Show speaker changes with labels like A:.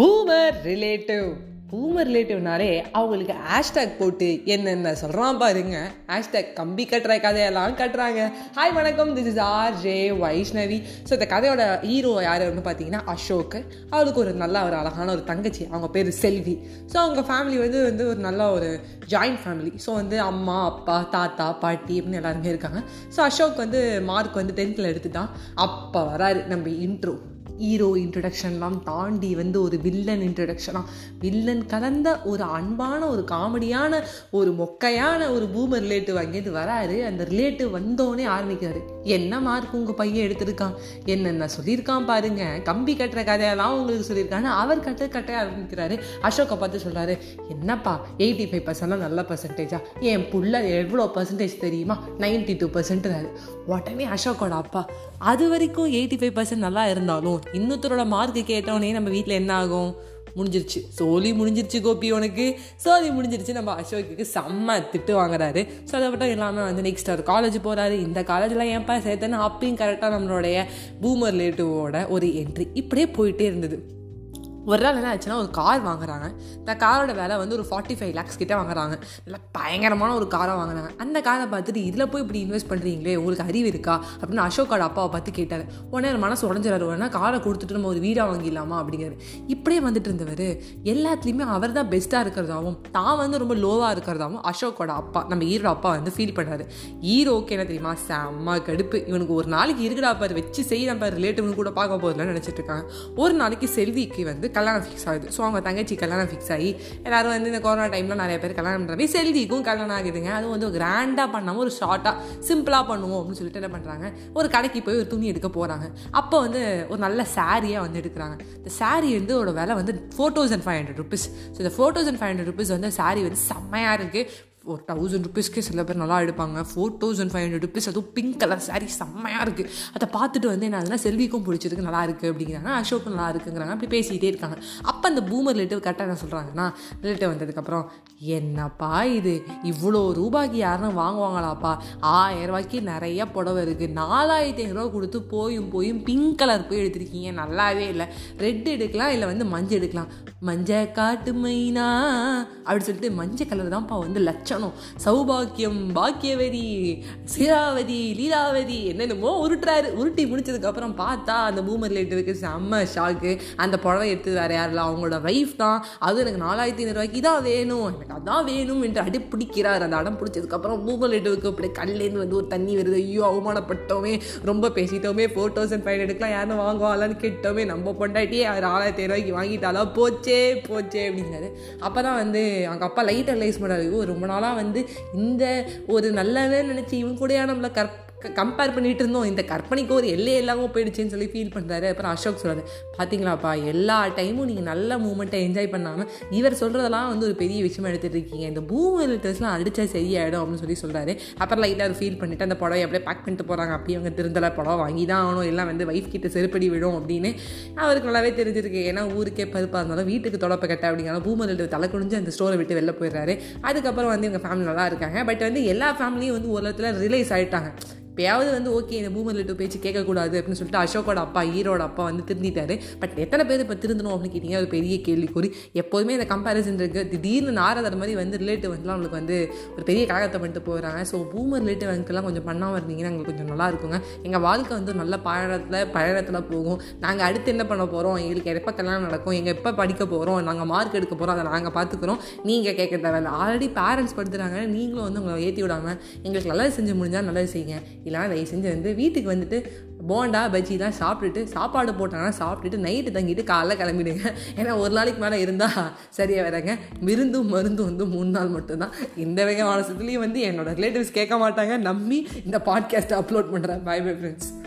A: Boomer relative. Boomer ரிலேட்டிவ்னாலே அவங்களுக்கு hashtag போட்டு என்னென்ன சொல்கிறான் பாருங்க. ஹேஷ்டேக் கம்பி கட்டுற கதையெல்லாம் கட்டுறாங்க. ஹாய் வணக்கம். This is R J Vaishnavi so இந்த கதையோட ஹீரோ யார் வந்து பார்த்தீங்கன்னா அசோக். அவருக்கு ஒரு நல்ல ஒரு அழகான ஒரு தங்கச்சி. அவங்க பேர் செல்வி. ஸோ அவங்க ஃபேமிலி வந்து வந்து ஒரு நல்ல ஒரு ஜாயிண்ட் ஃபேமிலி ஸோ வந்து அம்மா அப்பா தாத்தா பாட்டி அப்படின்னு எல்லாருமே இருக்காங்க. ஸோ அசோக் வந்து மார்க் வந்து டென்த்தில் எடுத்துட்டான். அப்போ வராரு நம்ம இன்ட்ரோ ஹீரோ இன்ட்ரடக்ஷன்லாம் தாண்டி வந்து ஒரு வில்லன் இன்ட்ரடக்ஷனாக வில்லன் கலந்த ஒரு அன்பான ஒரு காமெடியான ஒரு மொக்கையான ஒரு பூமர் ரிலேட்டிவ் அங்கேருந்து வராரு. அந்த ரிலேட்டிவ் வந்தோடனே ஆரம்பிக்கிறாரு. என்ன மார்க் உங்கள் பையன் எடுத்திருக்கான்? என்னென்ன சொல்லியிருக்கான் பாருங்க. கம்பி கட்டுற கதையெல்லாம் உங்களுக்கு சொல்லியிருக்கான்னு அவர் கட்ட கட்ட ஆரம்பிக்கிறாரு. அசோக்கை பார்த்து சொல்கிறாரு என்னப்பா எயிட்டி ஃபைவ் பர்சன்ட்லாம் நல்ல பர்சன்டேஜா என் புள்ள எவ்வளோ பர்சன்டேஜ் தெரியுமா? நைன்டி டூ பர்சன்ட்றாரு உடனே அசோக்கோட அப்பா அது வரைக்கும் எயிட்டி ஃபைவ் பர்சன்ட் நல்லா இருந்தாலும் இன்னொருத்தரோட மார்க்கு கேட்டோடனே நம்ம வீட்டில் என்ன ஆகும்? முடிஞ்சிருச்சு. சோலி முடிஞ்சிருச்சு கோபி உனக்கு. சோலி முடிஞ்சிருச்சு. நம்ம அசோக்குக்கு செம்ம திட்டு வாங்குறாரு. ஸோ அதை மட்டும் எல்லாமே வந்து நெக்ஸ்ட் அவர் காலேஜ் போகிறாரு இந்த காலேஜில் ஏன்ப்பா சேர்த்தேன்னு அப்பயும் கரெக்டாக நம்மளுடைய பூமர் ரிலேட்டிவோட ஒரு என்ட்ரி இப்படியே போயிட்டே இருந்தது. ஒரு நாள் என்ன ஆச்சுன்னா ஒரு கார் வாங்குறாங்க. இந்த காரோட விலை வந்து ஒரு ஃபார்ட்டி ஃபைவ் லேக்ஸ் கிட்டே வாங்குறாங்க. நல்லா பயங்கரமான ஒரு காரை வாங்குறாங்க. அந்த காரை பார்த்துட்டு இதில் போய் இப்படி இன்வெஸ்ட் பண்ணுறீங்களே உங்களுக்கு அறிவு இருக்கா? அப்படின்னு அசோக்கோட அப்பாவை பார்த்து கேட்டார். உடனே மனசு உடஞ்சிடாரு உடனே காரை கொடுத்துட்டு நம்ம ஒரு வீடாக வாங்கிடலாமா? அப்படிங்கிறது இப்படியே வந்துட்டு இருந்தவர் எல்லாத்துலேயுமே அவர் தான் பெஸ்ட்டாக இருக்கிறதாவும் தான் வந்து ரொம்ப லோவாக இருக்கிறதாவும் அசோக்கோட அப்பா நம்ம ஹீரோட அப்பா வந்து ஃபீல் பண்ணுறாரு ஹீரோக்கு என்ன தெரியுமா? செம்ம கடுப்பு. இவனுக்கு ஒரு நாளைக்கு இருக்குடா பாரு வச்சு செய்யலாம் பாரு ரிலேட்டிவ்னு கூட பார்க்க போதில்லன்னு நினச்சிட்டு இருக்காங்க. ஒரு நாளைக்கு செல்விக்கு வந்து கல்யாணம் ஃபிக்ஸ் ஆகுது. ஸோ அவங்க தங்கச்சி கல்யாணம் ஃபிக்ஸ் ஆகி எல்லாரும் வந்து இந்த கொரோனா டைமில் நிறைய பேர் கல்யாணம் பண்ணுறாங்க செல்விக்கும் கல்யாணம் ஆகுதுங்க. அதுவும் வந்து கிராண்டாக பண்ணாமல் ஒரு ஷார்ட்டாக சிம்பிளாக பண்ணுவோம் அப்படின்னு சொல்லிட்டு என்ன பண்ணுறாங்க ஒரு கடைக்கு போய் ஒரு துணி எடுக்க போகிறாங்க அப்போ வந்து ஒரு நல்ல சாரியாக வந்து எடுக்கிறாங்க. இந்த சாரி வந்து ஒரு விலை வந்து four thousand five hundred rupees so இந்த four thousand five hundred rupees வந்து சாரி வந்து செம்மையாக இருக்குது ஒரு தௌசண்ட் ருபீஸ்க்கு சில பேர் நல்லா எடுப்பாங்க. Four thousand five hundred rupees அதுவும் பிங்க் கலர் சாரி செம்மையாக இருக்குது அதை பார்த்துட்டு வந்து என்ன ஆகுதுன்னா செல்விக்கும் பிடிச்சதுக்கு நல்லா இருக்குது அப்படிங்கிறாங்க. அசோக்கும் நல்லா இருக்குங்கிறாங்க. அப்படி பேசிகிட்டே இருக்காங்க. அப்போ அந்த பூமர் ரிலேட்டிவ் கரெக்டாக என்ன சொல்கிறாங்கன்னா ரிலேட்டிவ் வந்ததுக்கப்புறம் என்னப்பா இது? இவ்வளோ ரூபாய்க்கு யாரும் வாங்குவாங்களாப்பா? ஆயிரம் ரூபாய்க்கு நிறைய புடவை இருக்குது நாலாயிரத்தி ஐநூறுரூவா கொடுத்து போயும் போயும் பிங்க் கலர் போய் எடுத்திருக்கீங்க. நல்லாவே இல்லை. ரெட் எடுக்கலாம் இல்லை வந்து மஞ்சள் எடுக்கலாம். மஞ்சள் காட்டு மைனா? அப்படி சொல்லிட்டு மஞ்சள் கலர் தான்ப்பா வந்து லட்சம் லட்சணம் சௌபாக்கியம் பாக்கியவதி சீராவதி லீலாவதி என்னென்னமோ உருட்டுறாரு. உருட்டி முடிச்சதுக்கப்புறம் பார்த்தா அந்த பூமர் லேட்டருக்கு செம்ம ஷாக்கு அந்த புடவை எடுத்து வேறு யாரில் அவங்களோட வைஃப் தான். அது எனக்கு நாலாயிரத்தி ஐநூறுவாய்க்கு தான் வேணும். எனக்கு அதான் வேணும் என்று அடி பிடிக்கிறார். அந்த அடம் பிடிச்சதுக்கப்புறம் பூமர் லேட்டருக்கு அப்படி கல்லேருந்து வந்து ஒரு தண்ணி வருது. ஐயோ அவமானப்பட்டோமே. ரொம்ப பேசிட்டோமே. ஃபோர் தௌசண்ட் ஃபைவ் எடுக்கலாம். யாரும் வாங்குவாங்களான்னு கேட்டோமே. நம்ம பொண்டாட்டியே அவர் ஆயிரத்தி ஐநூறுவாய்க்கு வாங்கிட்டாலோ? போச்சே போச்சே அப்படிங்கிறாரு. அப்போ தான் வந்து அவங்க அப்பா லைட் ரியலைஸ் பண்ணாரு ரொம்ப நாள் நாளாக வந்து இந்த ஒரு நல்லவே நினச்சி இவன் கூடயா நம்மளை கற் கம்பேர் பண்ணிட்டு இருந்தோம் இந்த கற்பனைக்கு ஒரு எல்லை இல்லாமல் போயிடுச்சுன்னு சொல்லி ஃபீல் பண்ணுறாரு அப்புறம் அசோக் சொல்கிறாரு பார்த்தீங்களாப்பா எல்லா டைமும் நீங்கள் நல்ல மூமெண்ட்டை என்ஜாய் பண்ணாமல் இவர் சொல்கிறதெல்லாம் வந்து ஒரு பெரிய விஷயமா எடுத்துகிட்டு இருக்கீங்க. இந்த பூமி லிட்டர்ஸ்லாம் அடித்தா சரியாயிடும் அப்படின்னு சொல்லி சொல்கிறாரு அப்புறம் லைட்டாக அவர் ஃபீல் பண்ணிவிட்டு அந்த புடவை அப்படியே பேக் பண்ணிட்டு போகிறாங்க அப்படியே அவங்க திருந்தலை புடவை வாங்கி தான் ஆகணும். எல்லாம் வந்து ஒய்ஃப் கிட்ட செருப்படி விடும் அப்படின்னு அவருக்கு நல்லாவே தெரிஞ்சிருக்கு. ஏன்னா ஊருக்கே பருப்பாக இருந்தாலும் வீட்டுக்கு தொடப்ப கட்ட அப்படிங்கிற பூமி லிட்டர் தலை குடிஞ்சு அந்த ஸ்டோரை விட்டு வெளில போயிடுறாரு. அதுக்கப்புறம் வந்து இவங்க ஃபேமிலி நல்லா இருக்காங்க. பட் வந்து எல்லா ஃபேமிலியும் வந்து ஒரு இடத்துல ரிலைஸ் ஆகிட்டாங்க இப்போயாவது வந்து ஓகே இந்த பூமர் லிட்டு பேச்சு கேட்கக்கூடாது அப்படின்னு சொல்லிட்டு அசோக்கோட அப்பா ஈரோட அப்பா வந்து திருந்திட்டாரு. பட் எத்தனை பேர் இப்போ திருந்தணும் அப்படின்னு கேட்டிங்க ஒரு பெரிய கேள்விக்குறி எப்போதுமே இந்த கம்பேரிசன் இருக்குது திடீர்னு நாரதர் மாதிரி வந்து ரிலேட்டிவ் வந்துலாம் அவங்களுக்கு வந்து ஒரு பெரிய கழகத்தை பண்ணிட்டு போகிறாங்க ஸோ பூமர் ரிலேட்டிவ் அங்கெல்லாம் கொஞ்சம் பண்ணாமல் இருந்தீங்கன்னா எங்களுக்கு கொஞ்சம் நல்லா இருக்குங்க. எங்கள் வாழ்க்கை வந்து நல்ல பயணத்தில் பயணத்தில் போகும். நாங்கள் அடுத்து என்ன பண்ண போகிறோம் எங்களுக்கு எப்போ கல்யாணம் நடக்கும்? எங்கள் எப்போ படிக்க போகிறோம் நாங்கள் மார்க் எடுக்க போகிறோம் அதை நாங்கள் பார்த்துக்குறோம் நீங்கள் கேட்க தேவையில்ல ஆல்ரெடி பேரண்ட்ஸ் படுத்துகிறாங்க நீங்களும் வந்து உங்களை ஏற்றி விடாமல் எங்களுக்கு நல்லது செஞ்சு முடிஞ்சால் நல்லது செய்யுங்க. இல்லைனா தயவு செஞ்சு வந்து வீட்டுக்கு வந்துட்டு போண்டா பஜ்ஜிலாம் சாப்பிட்டுட்டு சாப்பாடு போட்டாங்கன்னா சாப்பிட்டுட்டு நைட்டு தங்கிட்டு காலைல கிளம்பிடுங்க. ஏன்னா ஒரு நாளைக்கு மேலே இருந்தால் சரியாக வராங்க. விருந்தும் மருந்தும் வந்து மூணு நாள் மட்டும்தான். இந்த வகை மாதத்துலேயும் வந்து என்னோட ரிலேட்டிவ்ஸ் கேட்க மாட்டாங்க. நம்பி இந்த பாட்காஸ்ட்டை அப்லோட் பண்ணுறேன் பை பை ஃப்ரெண்ட்ஸ்